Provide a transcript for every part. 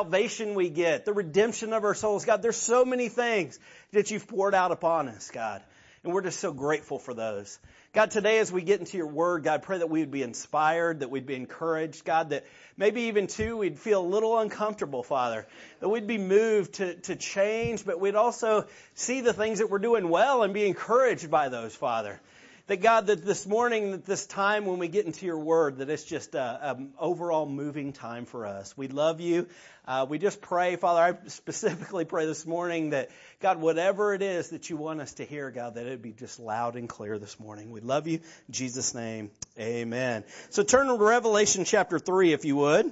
salvation we get, the redemption of our souls. God, there's so many things that you've poured out upon us, God. And we're just so grateful for those. God, today as we get into your word, God, pray that we would be inspired, that we'd be encouraged, God, that maybe even too we'd feel a little uncomfortable, Father, that we'd be moved to, to change, but we'd also see the things that we're doing well and be encouraged by those, Father. That God, that this morning, that this time when we get into your word, that it's just an overall moving time for us. We love you. Uh, we just pray, Father, I specifically pray this morning that, God, whatever it is that you want us to hear, God, that it be just loud and clear this morning. We love you. In Jesus' name, amen. So turn to Revelation chapter 3, if you would.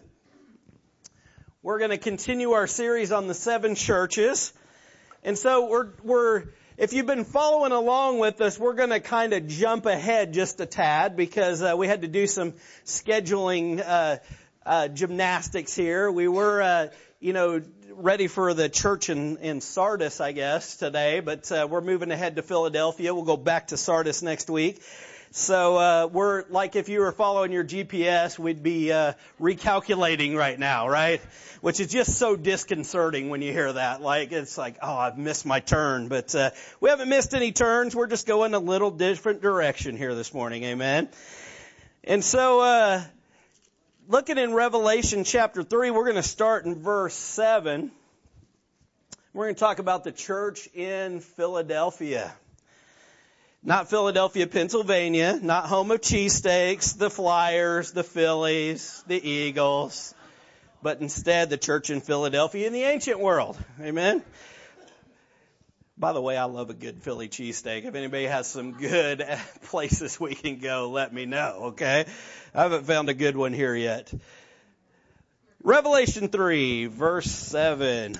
We're going to continue our series on the seven churches. And so we're, we're, if you've been following along with us, we're going to kind of jump ahead just a tad because uh, we had to do some scheduling uh, uh, gymnastics here. We were, uh, you know, ready for the church in, in Sardis, I guess, today, but uh, we're moving ahead to Philadelphia. We'll go back to Sardis next week. So uh, we're like if you were following your GPS, we'd be uh, recalculating right now, right? Which is just so disconcerting when you hear that. Like it's like, oh, I've missed my turn, but uh, we haven't missed any turns. We're just going a little different direction here this morning, amen. And so, uh, looking in Revelation chapter three, we're going to start in verse seven. We're going to talk about the church in Philadelphia. Not Philadelphia, Pennsylvania, not home of cheesesteaks, the Flyers, the Phillies, the Eagles, but instead the church in Philadelphia in the ancient world. Amen. By the way, I love a good Philly cheesesteak. If anybody has some good places we can go, let me know, okay? I haven't found a good one here yet. Revelation 3, verse 7.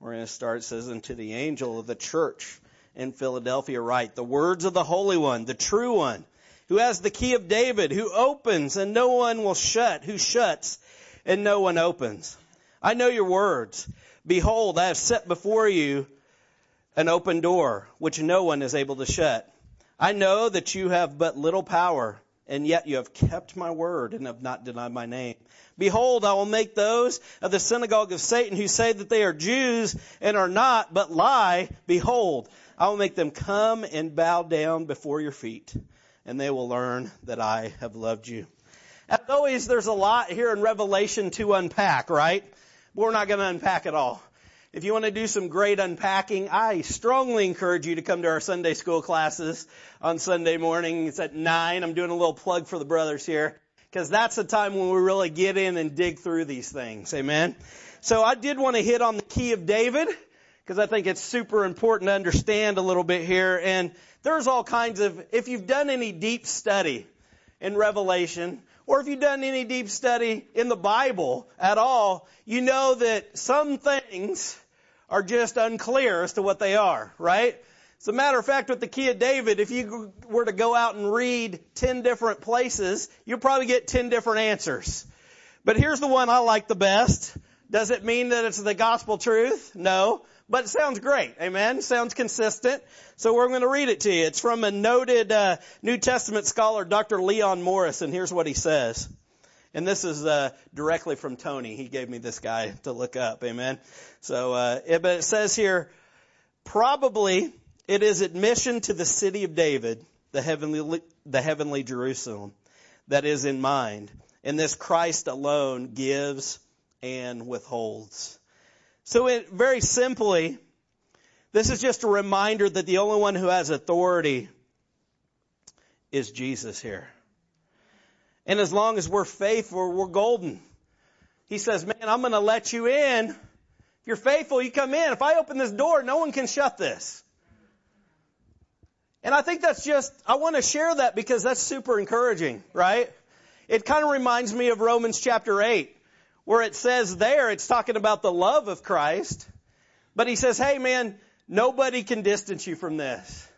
We're going to start, it says, unto the angel of the church in Philadelphia write, the words of the Holy One, the true one, who has the key of David, who opens and no one will shut, who shuts and no one opens. I know your words. Behold, I have set before you an open door, which no one is able to shut. I know that you have but little power, and yet you have kept my word and have not denied my name. Behold, I will make those of the synagogue of Satan who say that they are Jews and are not, but lie. Behold, I will make them come and bow down before your feet, and they will learn that I have loved you. As always, there's a lot here in Revelation to unpack, right? We're not going to unpack it all. If you want to do some great unpacking, I strongly encourage you to come to our Sunday school classes on Sunday morning. It's at 9. I'm doing a little plug for the brothers here because that's the time when we really get in and dig through these things. Amen. So I did want to hit on the key of David because I think it's super important to understand a little bit here. And there's all kinds of, if you've done any deep study in Revelation, or if you've done any deep study in the Bible at all, you know that some things are just unclear as to what they are, right? As a matter of fact, with the key of David, if you were to go out and read 10 different places, you'll probably get 10 different answers. But here's the one I like the best. Does it mean that it's the gospel truth? No. But it sounds great. Amen. Sounds consistent. So we're going to read it to you. It's from a noted uh, New Testament scholar, Dr. Leon Morris, and here's what he says. And this is uh, directly from Tony. He gave me this guy to look up. Amen. So, uh, it, but it says here, probably it is admission to the city of David, the heavenly, the heavenly Jerusalem, that is in mind. And this Christ alone gives and withholds. So it, very simply, this is just a reminder that the only one who has authority is Jesus here. And as long as we're faithful, we're golden. He says, man, I'm going to let you in. If you're faithful, you come in. If I open this door, no one can shut this. And I think that's just, I want to share that because that's super encouraging, right? It kind of reminds me of Romans chapter 8 where it says there, it's talking about the love of Christ. But he says, hey man, nobody can distance you from this.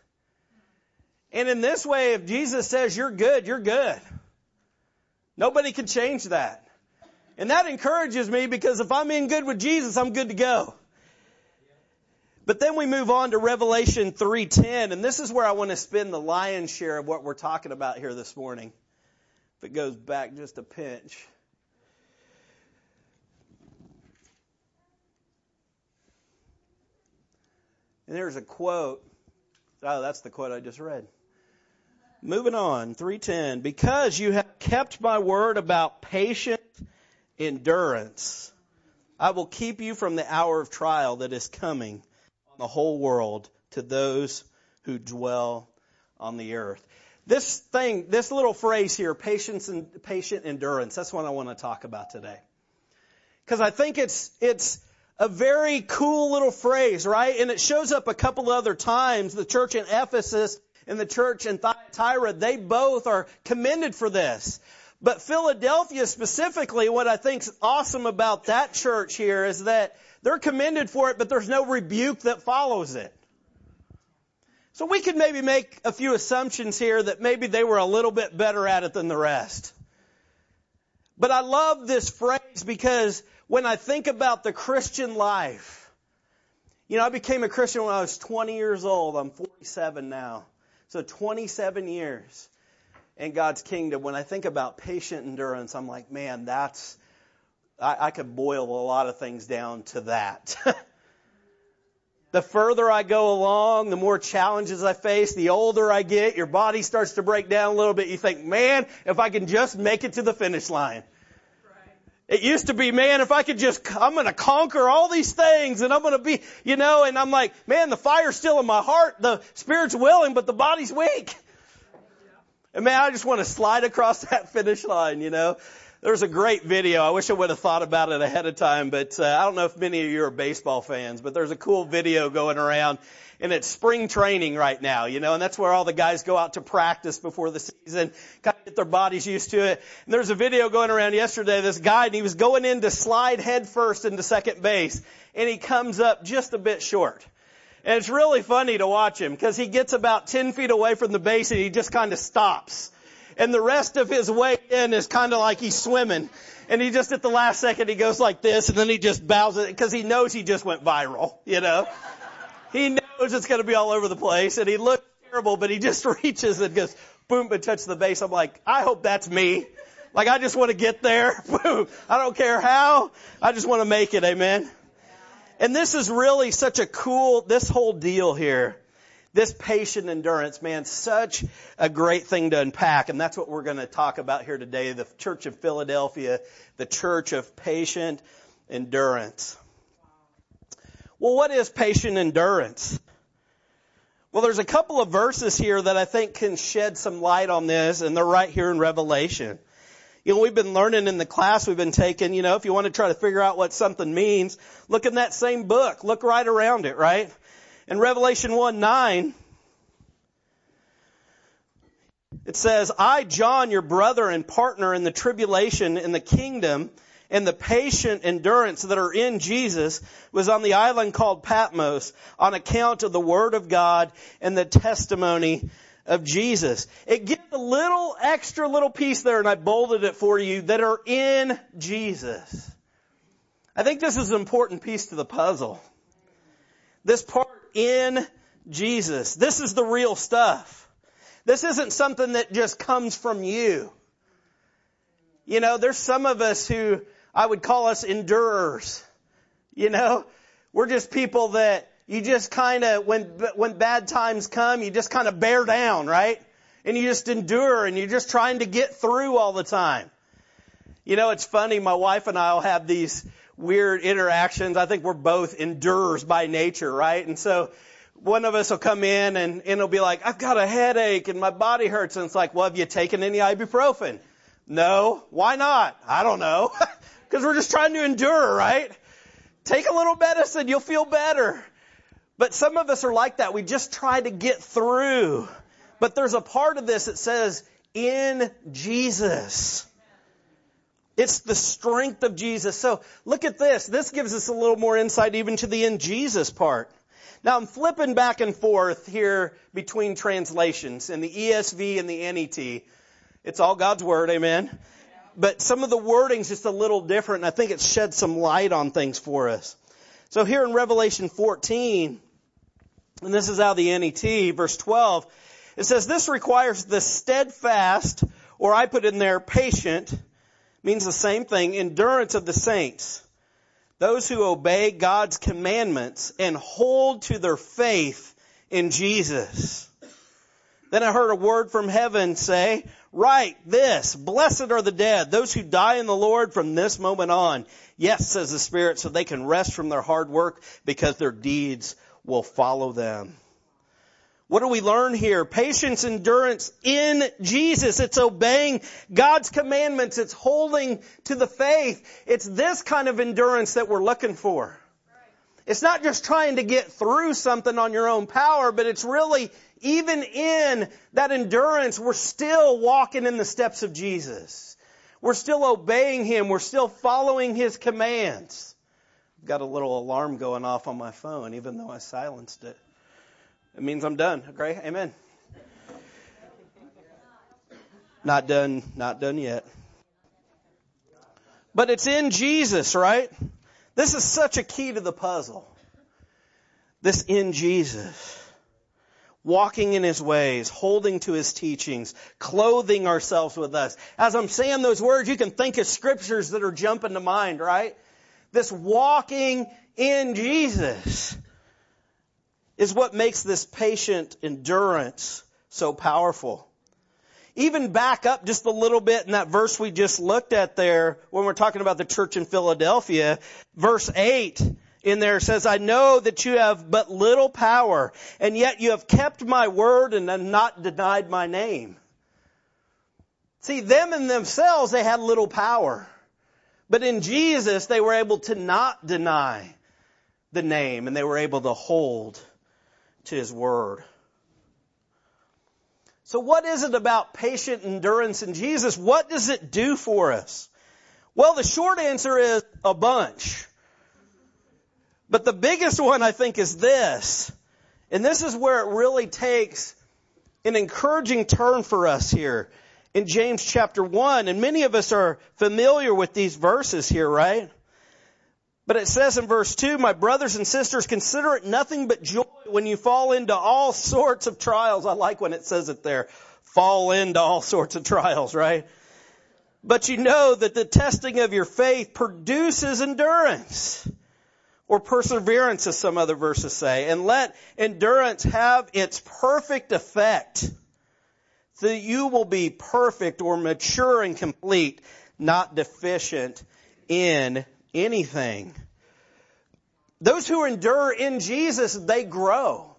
And in this way, if Jesus says you're good, you're good. Nobody can change that. And that encourages me because if I'm in good with Jesus, I'm good to go. But then we move on to Revelation 3:10 and this is where I want to spend the lion's share of what we're talking about here this morning. If it goes back just a pinch. And there's a quote. Oh, that's the quote I just read. Moving on, 310. Because you have kept my word about patient endurance, I will keep you from the hour of trial that is coming on the whole world to those who dwell on the earth. This thing, this little phrase here, patience and patient endurance, that's what I want to talk about today. Cause I think it's, it's a very cool little phrase, right? And it shows up a couple other times. The church in Ephesus and the church in Thyatira, they both are commended for this. But Philadelphia specifically, what I think's awesome about that church here is that they're commended for it, but there's no rebuke that follows it. So we could maybe make a few assumptions here that maybe they were a little bit better at it than the rest. But I love this phrase because when I think about the Christian life, you know, I became a Christian when I was 20 years old. I'm 47 now. So 27 years in God's kingdom. When I think about patient endurance, I'm like, man, that's, I, I could boil a lot of things down to that. the further I go along, the more challenges I face, the older I get, your body starts to break down a little bit. You think, man, if I can just make it to the finish line. It used to be, man, if I could just, I'm gonna conquer all these things and I'm gonna be, you know, and I'm like, man, the fire's still in my heart, the spirit's willing, but the body's weak. And man, I just want to slide across that finish line, you know. There's a great video. I wish I would have thought about it ahead of time, but uh, I don't know if many of you are baseball fans, but there's a cool video going around and it's spring training right now, you know, and that's where all the guys go out to practice before the season, kind of get their bodies used to it. And there's a video going around yesterday, this guy, and he was going in to slide head first into second base, and he comes up just a bit short. And it's really funny to watch him because he gets about 10 feet away from the base and he just kind of stops and the rest of his way in is kind of like he's swimming. And he just at the last second he goes like this and then he just bows it because he knows he just went viral, you know. He knows it's going to be all over the place and he looks terrible, but he just reaches and goes boom and touches the base. I'm like, I hope that's me. Like I just want to get there. Boom. I don't care how. I just want to make it. Amen. And this is really such a cool, this whole deal here this patient endurance, man, such a great thing to unpack. And that's what we're going to talk about here today. The Church of Philadelphia, the Church of Patient Endurance. Well, what is patient endurance? Well, there's a couple of verses here that I think can shed some light on this, and they're right here in Revelation. You know, we've been learning in the class we've been taking, you know, if you want to try to figure out what something means, look in that same book. Look right around it, right? In Revelation 1 9, it says, I, John, your brother and partner in the tribulation in the kingdom and the patient endurance that are in Jesus was on the island called Patmos on account of the word of God and the testimony of Jesus. It gives a little extra little piece there and I bolded it for you that are in Jesus. I think this is an important piece to the puzzle. This part in Jesus. This is the real stuff. This isn't something that just comes from you. You know, there's some of us who I would call us endurers. You know, we're just people that you just kind of, when, when bad times come, you just kind of bear down, right? And you just endure and you're just trying to get through all the time. You know, it's funny, my wife and I will have these weird interactions. I think we're both endurers by nature, right? And so one of us will come in and, and it'll be like, I've got a headache and my body hurts. And it's like, well, have you taken any ibuprofen? No. Why not? I don't know. Because we're just trying to endure, right? Take a little medicine, you'll feel better. But some of us are like that. We just try to get through. But there's a part of this that says, in Jesus. It's the strength of Jesus. So look at this. This gives us a little more insight even to the in Jesus part. Now I'm flipping back and forth here between translations in the ESV and the NET. It's all God's Word, amen. But some of the wording's just a little different and I think it sheds some light on things for us. So here in Revelation 14, and this is out of the NET, verse 12, it says, this requires the steadfast, or I put in there patient, means the same thing, endurance of the saints. those who obey God's commandments and hold to their faith in Jesus. Then I heard a word from heaven say, write this, blessed are the dead, those who die in the Lord from this moment on. Yes, says the Spirit, so they can rest from their hard work because their deeds will follow them. What do we learn here? Patience, endurance in Jesus. It's obeying God's commandments. It's holding to the faith. It's this kind of endurance that we're looking for. It's not just trying to get through something on your own power, but it's really, even in that endurance, we're still walking in the steps of Jesus. We're still obeying Him. We're still following His commands. I've got a little alarm going off on my phone, even though I silenced it. It means I'm done. Okay? Amen. Not done, not done yet. But it's in Jesus, right? This is such a key to the puzzle. This in Jesus. Walking in His ways, holding to His teachings, clothing ourselves with us. As I'm saying those words, you can think of scriptures that are jumping to mind, right? This walking in Jesus is what makes this patient endurance so powerful. Even back up just a little bit in that verse we just looked at there when we're talking about the church in Philadelphia, verse 8 in there says, I know that you have but little power, and yet you have kept my word and not denied my name. See, them in themselves, they had little power. But in Jesus, they were able to not deny the name, and they were able to hold to His Word. So what is it about patient endurance in Jesus? What does it do for us? Well, the short answer is a bunch. But the biggest one I think is this. And this is where it really takes an encouraging turn for us here in James chapter 1. And many of us are familiar with these verses here, right? But it says in verse 2, my brothers and sisters, consider it nothing but joy when you fall into all sorts of trials. I like when it says it there. Fall into all sorts of trials, right? But you know that the testing of your faith produces endurance. Or perseverance as some other verses say. And let endurance have its perfect effect. So that you will be perfect or mature and complete, not deficient in anything. Those who endure in Jesus, they grow.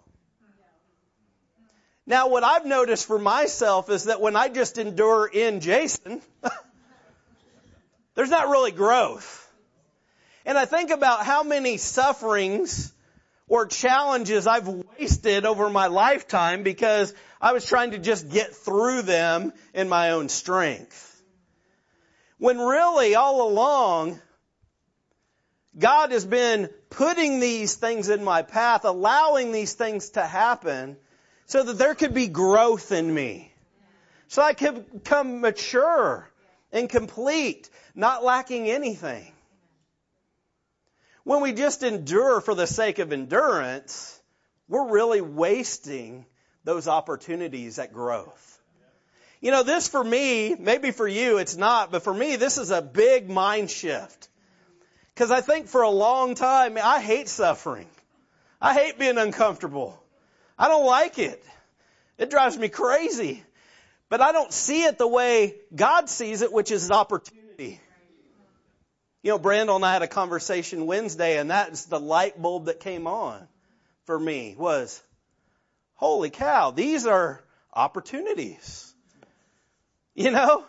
Now what I've noticed for myself is that when I just endure in Jason, there's not really growth. And I think about how many sufferings or challenges I've wasted over my lifetime because I was trying to just get through them in my own strength. When really all along, God has been putting these things in my path, allowing these things to happen so that there could be growth in me. So I could become mature and complete, not lacking anything. When we just endure for the sake of endurance, we're really wasting those opportunities at growth. You know, this for me, maybe for you it's not, but for me this is a big mind shift. Because I think for a long time, I hate suffering. I hate being uncomfortable. I don't like it. It drives me crazy. But I don't see it the way God sees it, which is an opportunity. You know, Brandon and I had a conversation Wednesday, and that's the light bulb that came on for me was, holy cow, these are opportunities. You know?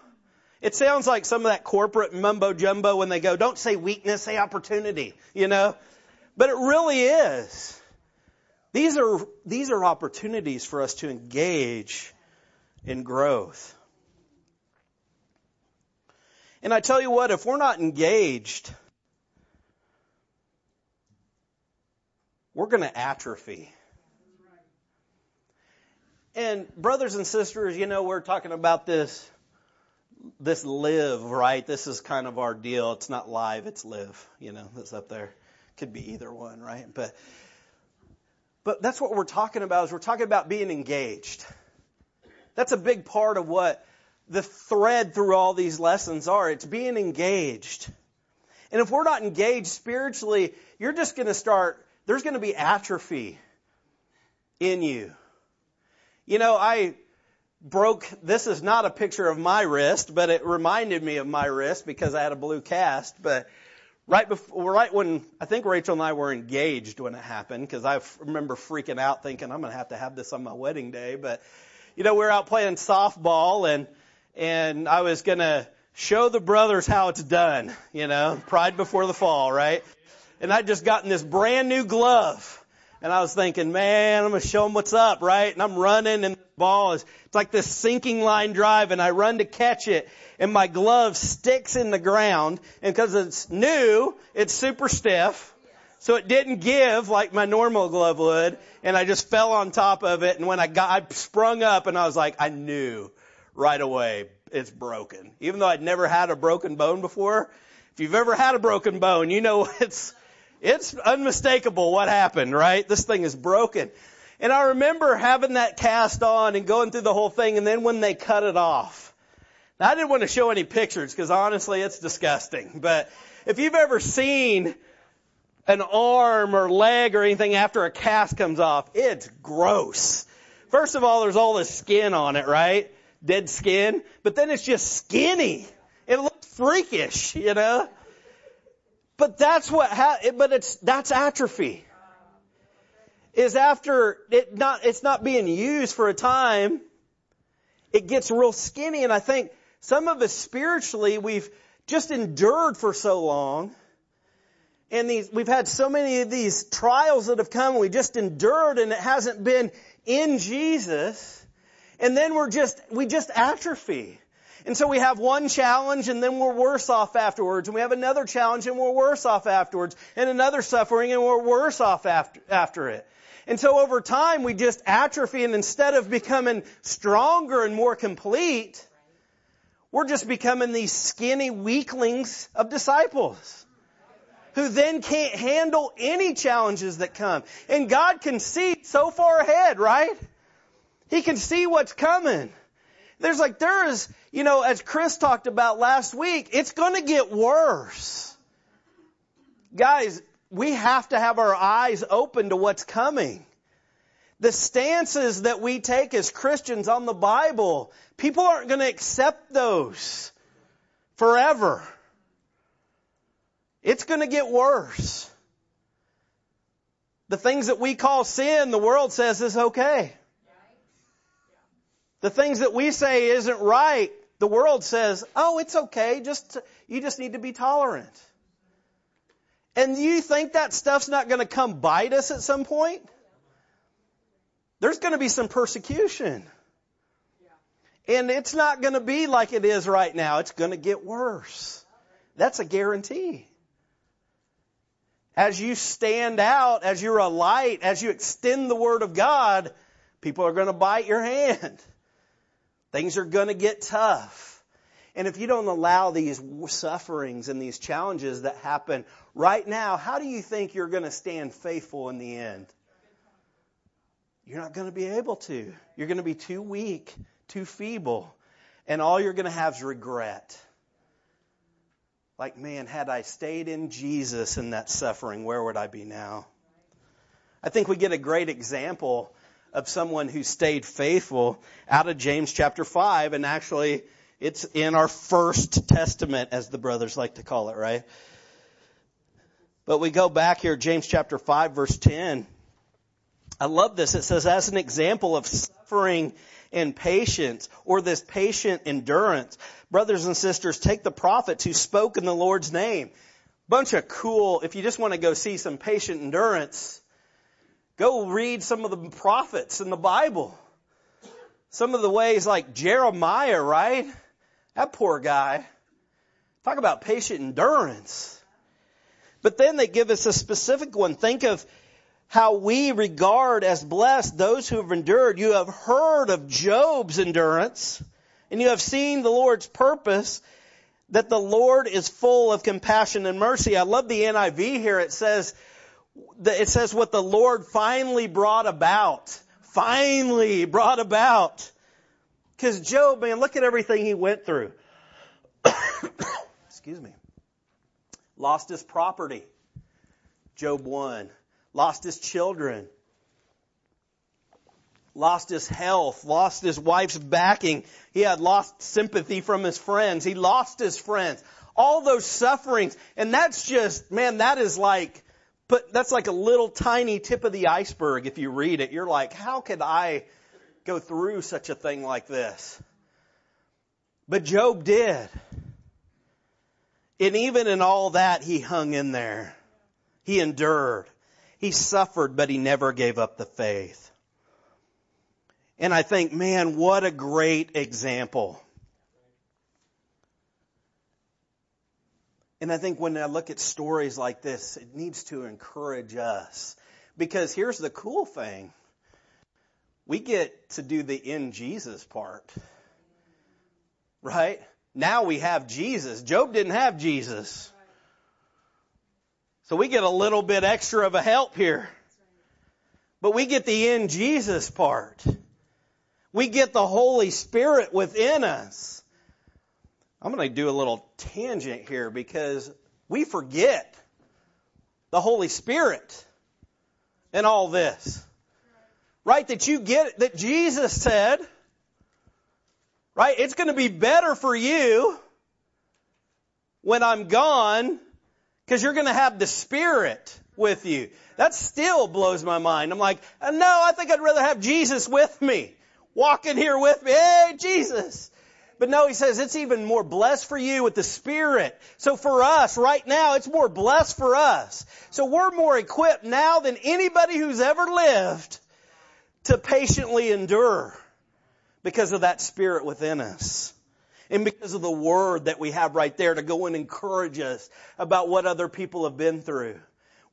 It sounds like some of that corporate mumbo jumbo when they go, don't say weakness, say opportunity, you know? But it really is. These are, these are opportunities for us to engage in growth. And I tell you what, if we're not engaged, we're going to atrophy. And brothers and sisters, you know, we're talking about this this live, right? This is kind of our deal. It's not live, it's live, you know, that's up there. Could be either one, right? But, but that's what we're talking about is we're talking about being engaged. That's a big part of what the thread through all these lessons are. It's being engaged. And if we're not engaged spiritually, you're just going to start, there's going to be atrophy in you. You know, I broke, this is not a picture of my wrist, but it reminded me of my wrist because I had a blue cast. But right before, right when, I think Rachel and I were engaged when it happened because I remember freaking out thinking I'm going to have to have this on my wedding day. But, you know, we were out playing softball and, and I was going to show the brothers how it's done, you know, pride before the fall, right? And I'd just gotten this brand new glove. And I was thinking, man, I'm going to show them what's up, right? And I'm running and the ball is, it's like this sinking line drive and I run to catch it and my glove sticks in the ground and because it's new, it's super stiff. So it didn't give like my normal glove would and I just fell on top of it and when I got, I sprung up and I was like, I knew right away it's broken. Even though I'd never had a broken bone before, if you've ever had a broken bone, you know it's, it's unmistakable what happened, right? This thing is broken. And I remember having that cast on and going through the whole thing and then when they cut it off. Now I didn't want to show any pictures because honestly it's disgusting. But if you've ever seen an arm or leg or anything after a cast comes off, it's gross. First of all, there's all this skin on it, right? Dead skin. But then it's just skinny. It looks freakish, you know? But that's what, ha- but it's, that's atrophy. Is after it not, it's not being used for a time, it gets real skinny and I think some of us spiritually, we've just endured for so long and these, we've had so many of these trials that have come, we just endured and it hasn't been in Jesus. And then we're just, we just atrophy. And so we have one challenge and then we're worse off afterwards. And we have another challenge and we're worse off afterwards. And another suffering and we're worse off after, after it. And so over time we just atrophy and instead of becoming stronger and more complete, we're just becoming these skinny weaklings of disciples who then can't handle any challenges that come. And God can see so far ahead, right? He can see what's coming. There's like, there is, you know, as Chris talked about last week, it's gonna get worse. Guys, we have to have our eyes open to what's coming. The stances that we take as Christians on the Bible, people aren't gonna accept those forever. It's gonna get worse. The things that we call sin, the world says is okay. The things that we say isn't right, the world says, oh, it's okay, just, you just need to be tolerant. And you think that stuff's not gonna come bite us at some point? There's gonna be some persecution. And it's not gonna be like it is right now. It's gonna get worse. That's a guarantee. As you stand out, as you're a light, as you extend the Word of God, people are gonna bite your hand. Things are going to get tough. And if you don't allow these sufferings and these challenges that happen right now, how do you think you're going to stand faithful in the end? You're not going to be able to. You're going to be too weak, too feeble, and all you're going to have is regret. Like, man, had I stayed in Jesus in that suffering, where would I be now? I think we get a great example of someone who stayed faithful out of James chapter 5 and actually it's in our first testament as the brothers like to call it, right? But we go back here, James chapter 5 verse 10. I love this. It says, as an example of suffering and patience, or this patient endurance, brothers and sisters, take the prophets who spoke in the Lord's name. Bunch of cool, if you just want to go see some patient endurance, Go read some of the prophets in the Bible. Some of the ways like Jeremiah, right? That poor guy. Talk about patient endurance. But then they give us a specific one. Think of how we regard as blessed those who have endured. You have heard of Job's endurance and you have seen the Lord's purpose that the Lord is full of compassion and mercy. I love the NIV here. It says it says what the Lord finally brought about. Finally brought about. Cause Job, man, look at everything he went through. Excuse me. lost his property. Job 1. Lost his children. Lost his health. Lost his wife's backing. He had lost sympathy from his friends. He lost his friends. All those sufferings. And that's just, man, that is like, but that's like a little tiny tip of the iceberg if you read it. You're like, how could I go through such a thing like this? But Job did. And even in all that, he hung in there. He endured. He suffered, but he never gave up the faith. And I think, man, what a great example. And I think when I look at stories like this, it needs to encourage us. Because here's the cool thing. We get to do the in Jesus part. Right? Now we have Jesus. Job didn't have Jesus. So we get a little bit extra of a help here. But we get the in Jesus part. We get the Holy Spirit within us. I'm going to do a little tangent here because we forget the Holy Spirit in all this. Right? That you get, that Jesus said, right? It's going to be better for you when I'm gone because you're going to have the Spirit with you. That still blows my mind. I'm like, no, I think I'd rather have Jesus with me walking here with me. Hey, Jesus. But no, he says it's even more blessed for you with the Spirit. So for us right now, it's more blessed for us. So we're more equipped now than anybody who's ever lived to patiently endure because of that Spirit within us. And because of the word that we have right there to go and encourage us about what other people have been through.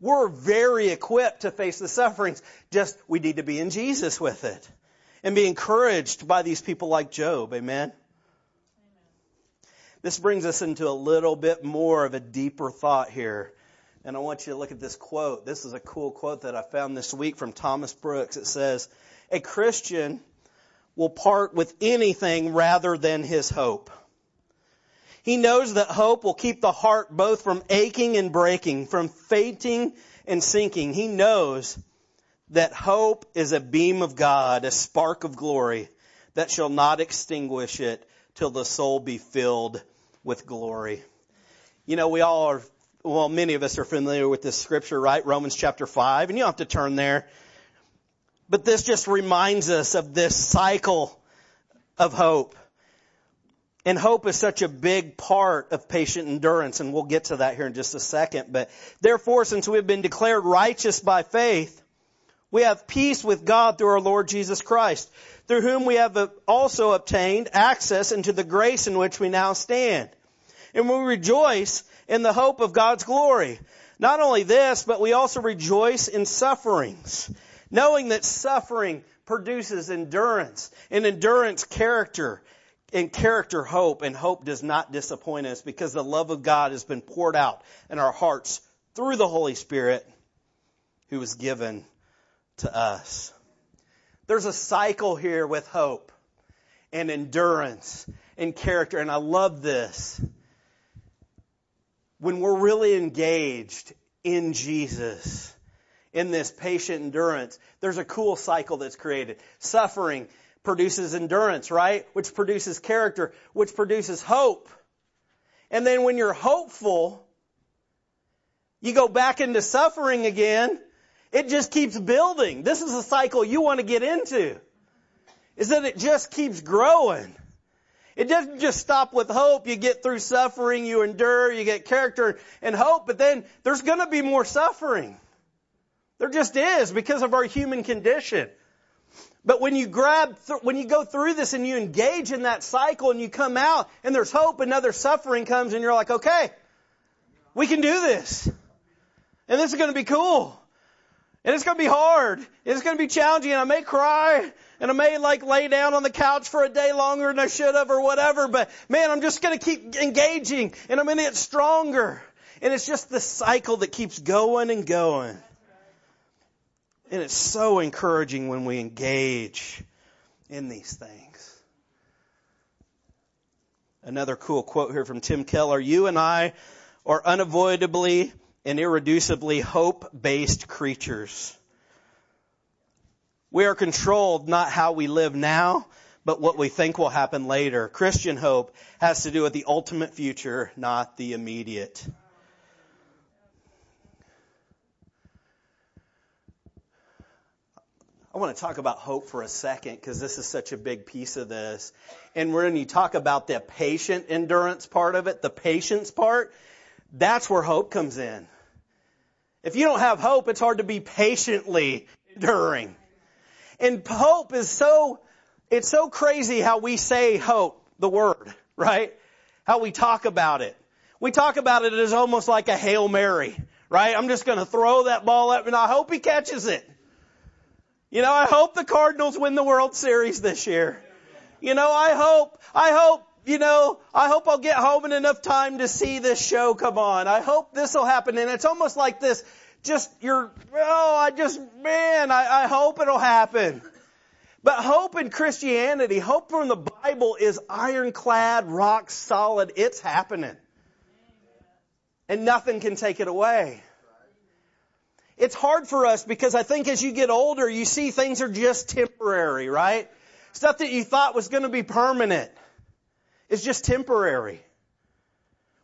We're very equipped to face the sufferings. Just we need to be in Jesus with it and be encouraged by these people like Job. Amen. This brings us into a little bit more of a deeper thought here. And I want you to look at this quote. This is a cool quote that I found this week from Thomas Brooks. It says, A Christian will part with anything rather than his hope. He knows that hope will keep the heart both from aching and breaking, from fainting and sinking. He knows that hope is a beam of God, a spark of glory that shall not extinguish it till the soul be filled with glory. You know, we all are, well, many of us are familiar with this scripture, right? Romans chapter 5, and you don't have to turn there. But this just reminds us of this cycle of hope. And hope is such a big part of patient endurance, and we'll get to that here in just a second. But therefore, since we have been declared righteous by faith, we have peace with God through our Lord Jesus Christ, through whom we have also obtained access into the grace in which we now stand. And we rejoice in the hope of God's glory. Not only this, but we also rejoice in sufferings, knowing that suffering produces endurance, and endurance character, and character hope, and hope does not disappoint us because the love of God has been poured out in our hearts through the Holy Spirit who was given to us. There's a cycle here with hope and endurance and character, and I love this. When we're really engaged in Jesus, in this patient endurance, there's a cool cycle that's created. Suffering produces endurance, right? Which produces character, which produces hope. And then when you're hopeful, you go back into suffering again, it just keeps building. This is a cycle you want to get into. Is that it just keeps growing. It doesn't just stop with hope. You get through suffering, you endure, you get character and hope, but then there's going to be more suffering. There just is because of our human condition. But when you grab, th- when you go through this and you engage in that cycle and you come out and there's hope, another suffering comes and you're like, okay, we can do this. And this is going to be cool. And it's going to be hard. It's going to be challenging. And I may cry. And I may like lay down on the couch for a day longer than I should have or whatever. But man, I'm just going to keep engaging. And I'm going to get stronger. And it's just the cycle that keeps going and going. And it's so encouraging when we engage in these things. Another cool quote here from Tim Keller. You and I are unavoidably and irreducibly hope-based creatures. We are controlled not how we live now, but what we think will happen later. Christian hope has to do with the ultimate future, not the immediate. I want to talk about hope for a second because this is such a big piece of this. And when you talk about the patient endurance part of it, the patience part, that's where hope comes in. If you don't have hope, it's hard to be patiently enduring. And hope is so, it's so crazy how we say hope, the word, right? How we talk about it. We talk about it as almost like a Hail Mary, right? I'm just gonna throw that ball up and I hope he catches it. You know, I hope the Cardinals win the World Series this year. You know, I hope, I hope, you know, I hope I'll get home in enough time to see this show come on. I hope this will happen. And it's almost like this, just, you're, oh, I just, man, I, I hope it'll happen. But hope in Christianity, hope from the Bible is ironclad, rock solid. It's happening. And nothing can take it away. It's hard for us because I think as you get older, you see things are just temporary, right? Stuff that you thought was going to be permanent is just temporary.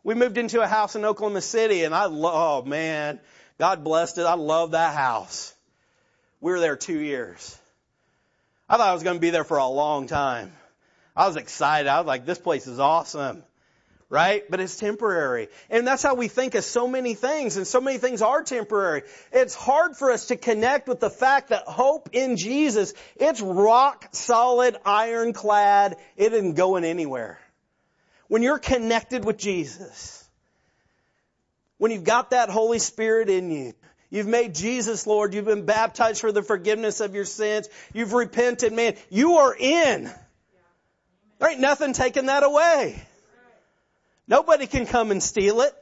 We moved into a house in Oklahoma City and I love, oh man, God blessed it. I love that house. We were there two years. I thought I was going to be there for a long time. I was excited. I was like, this place is awesome right? But it's temporary. And that's how we think of so many things, and so many things are temporary. It's hard for us to connect with the fact that hope in Jesus, it's rock solid, ironclad, it isn't going anywhere. When you're connected with Jesus, when you've got that Holy Spirit in you, You've made Jesus Lord. You've been baptized for the forgiveness of your sins. You've repented, man. You are in. There ain't nothing taking that away. Nobody can come and steal it.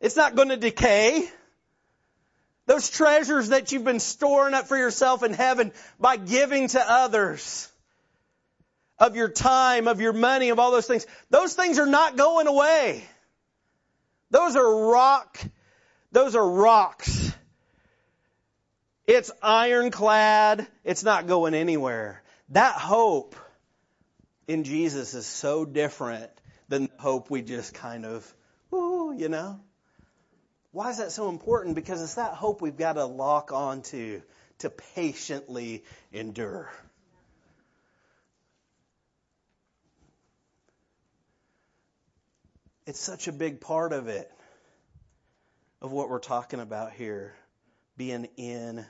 It's not going to decay. Those treasures that you've been storing up for yourself in heaven by giving to others of your time, of your money, of all those things, those things are not going away. Those are rock, those are rocks. It's ironclad. It's not going anywhere. That hope in Jesus is so different than the hope we just kind of, ooh, you know? Why is that so important? Because it's that hope we've got to lock onto to patiently endure. It's such a big part of it, of what we're talking about here, being in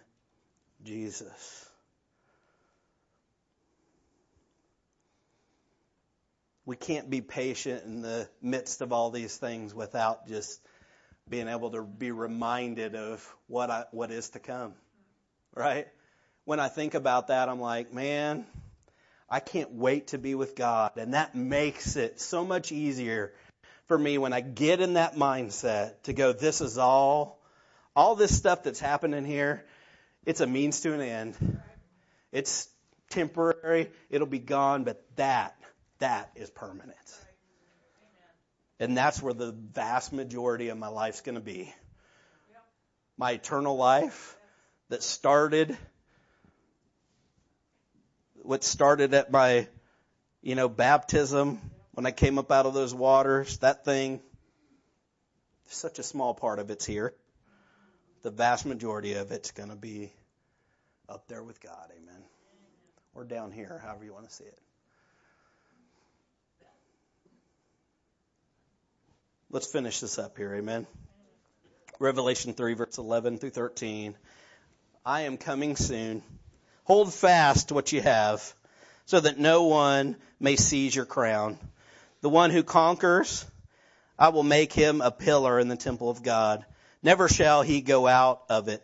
Jesus. we can't be patient in the midst of all these things without just being able to be reminded of what I, what is to come. Right? When I think about that, I'm like, man, I can't wait to be with God. And that makes it so much easier for me when I get in that mindset to go, this is all, all this stuff that's happening here, it's a means to an end. It's temporary. It'll be gone, but that that is permanent. And that's where the vast majority of my life's going to be. My eternal life that started, what started at my, you know, baptism when I came up out of those waters, that thing, such a small part of it's here. The vast majority of it's going to be up there with God. Amen. Or down here, however you want to see it. Let's finish this up here. Amen. Revelation 3 verse 11 through 13. I am coming soon. Hold fast what you have so that no one may seize your crown. The one who conquers, I will make him a pillar in the temple of God. Never shall he go out of it.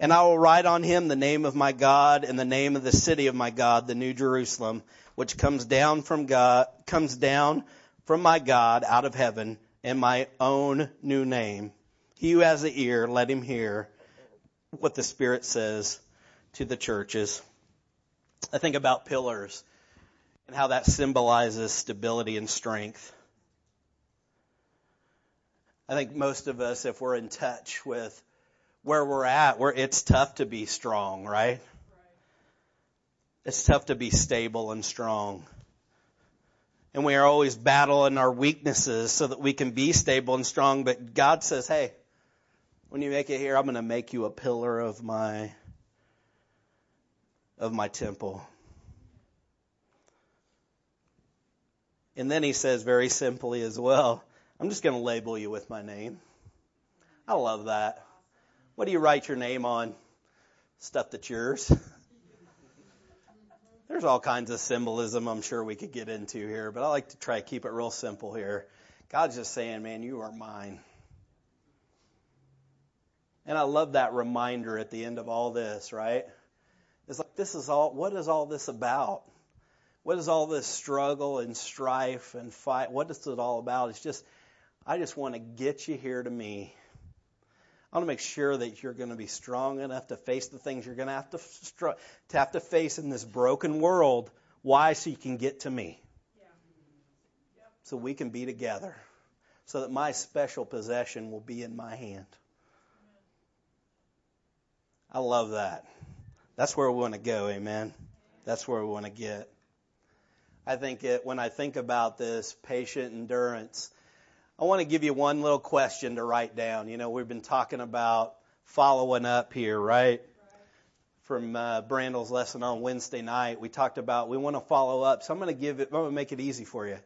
And I will write on him the name of my God and the name of the city of my God, the new Jerusalem, which comes down from God, comes down from my God out of heaven and my own new name. He who has the ear, let him hear what the Spirit says to the churches. I think about pillars and how that symbolizes stability and strength. I think most of us, if we're in touch with where we're at, where it's tough to be strong, right? It's tough to be stable and strong. And we are always battling our weaknesses so that we can be stable and strong. But God says, hey, when you make it here, I'm going to make you a pillar of my, of my temple. And then he says very simply as well, I'm just going to label you with my name. I love that. What do you write your name on? Stuff that's yours. There's all kinds of symbolism I'm sure we could get into here, but I like to try to keep it real simple here. God's just saying, man, you are mine. And I love that reminder at the end of all this, right? It's like, this is all, what is all this about? What is all this struggle and strife and fight? What is it all about? It's just, I just want to get you here to me. I want to make sure that you're going to be strong enough to face the things you're going to have to, str- to have to face in this broken world. Why? So you can get to me. So we can be together. So that my special possession will be in my hand. I love that. That's where we want to go, amen. That's where we want to get. I think it, when I think about this patient endurance, I want to give you one little question to write down. You know, we've been talking about following up here, right? From uh, Brandel's lesson on Wednesday night, we talked about we want to follow up. So I'm going to give it. I'm going to make it easy for you.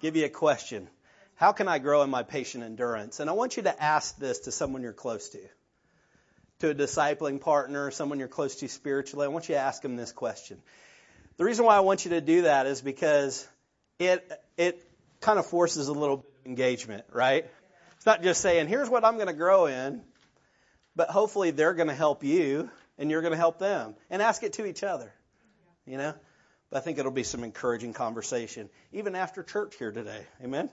Give you a question. How can I grow in my patient endurance? And I want you to ask this to someone you're close to, to a discipling partner, someone you're close to spiritually. I want you to ask them this question. The reason why I want you to do that is because it it kind of forces a little bit of engagement, right? It's not just saying, here's what I'm going to grow in, but hopefully they're going to help you and you're going to help them and ask it to each other, you know? But I think it'll be some encouraging conversation, even after church here today. Amen?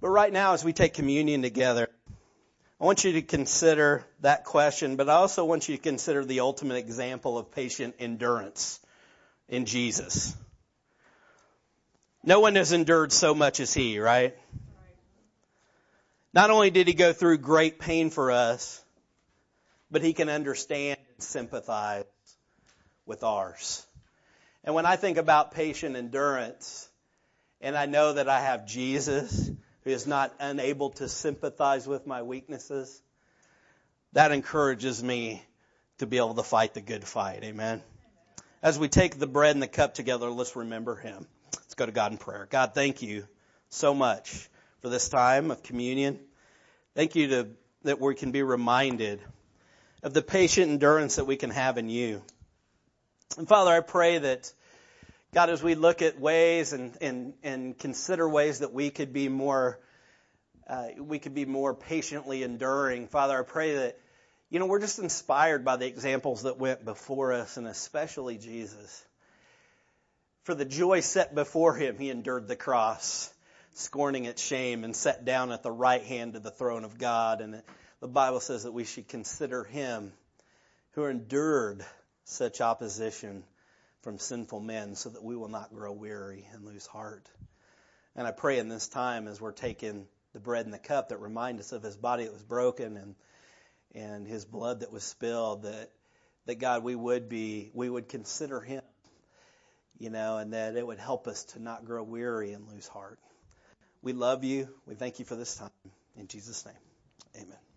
But right now, as we take communion together, I want you to consider that question, but I also want you to consider the ultimate example of patient endurance in Jesus. No one has endured so much as he, right? Not only did he go through great pain for us, but he can understand and sympathize with ours. And when I think about patient endurance, and I know that I have Jesus is not unable to sympathize with my weaknesses, that encourages me to be able to fight the good fight. Amen. As we take the bread and the cup together, let's remember him. Let's go to God in prayer. God, thank you so much for this time of communion. Thank you to, that we can be reminded of the patient endurance that we can have in you. And Father, I pray that God, as we look at ways and, and, and consider ways that we could be more, uh, we could be more patiently enduring, Father, I pray that, you know, we're just inspired by the examples that went before us and especially Jesus. For the joy set before him, he endured the cross, scorning its shame, and sat down at the right hand of the throne of God. And the Bible says that we should consider him who endured such opposition from sinful men so that we will not grow weary and lose heart. And I pray in this time as we're taking the bread and the cup that remind us of his body that was broken and and his blood that was spilled that that God we would be we would consider him you know, and that it would help us to not grow weary and lose heart. We love you. We thank you for this time. In Jesus' name, amen.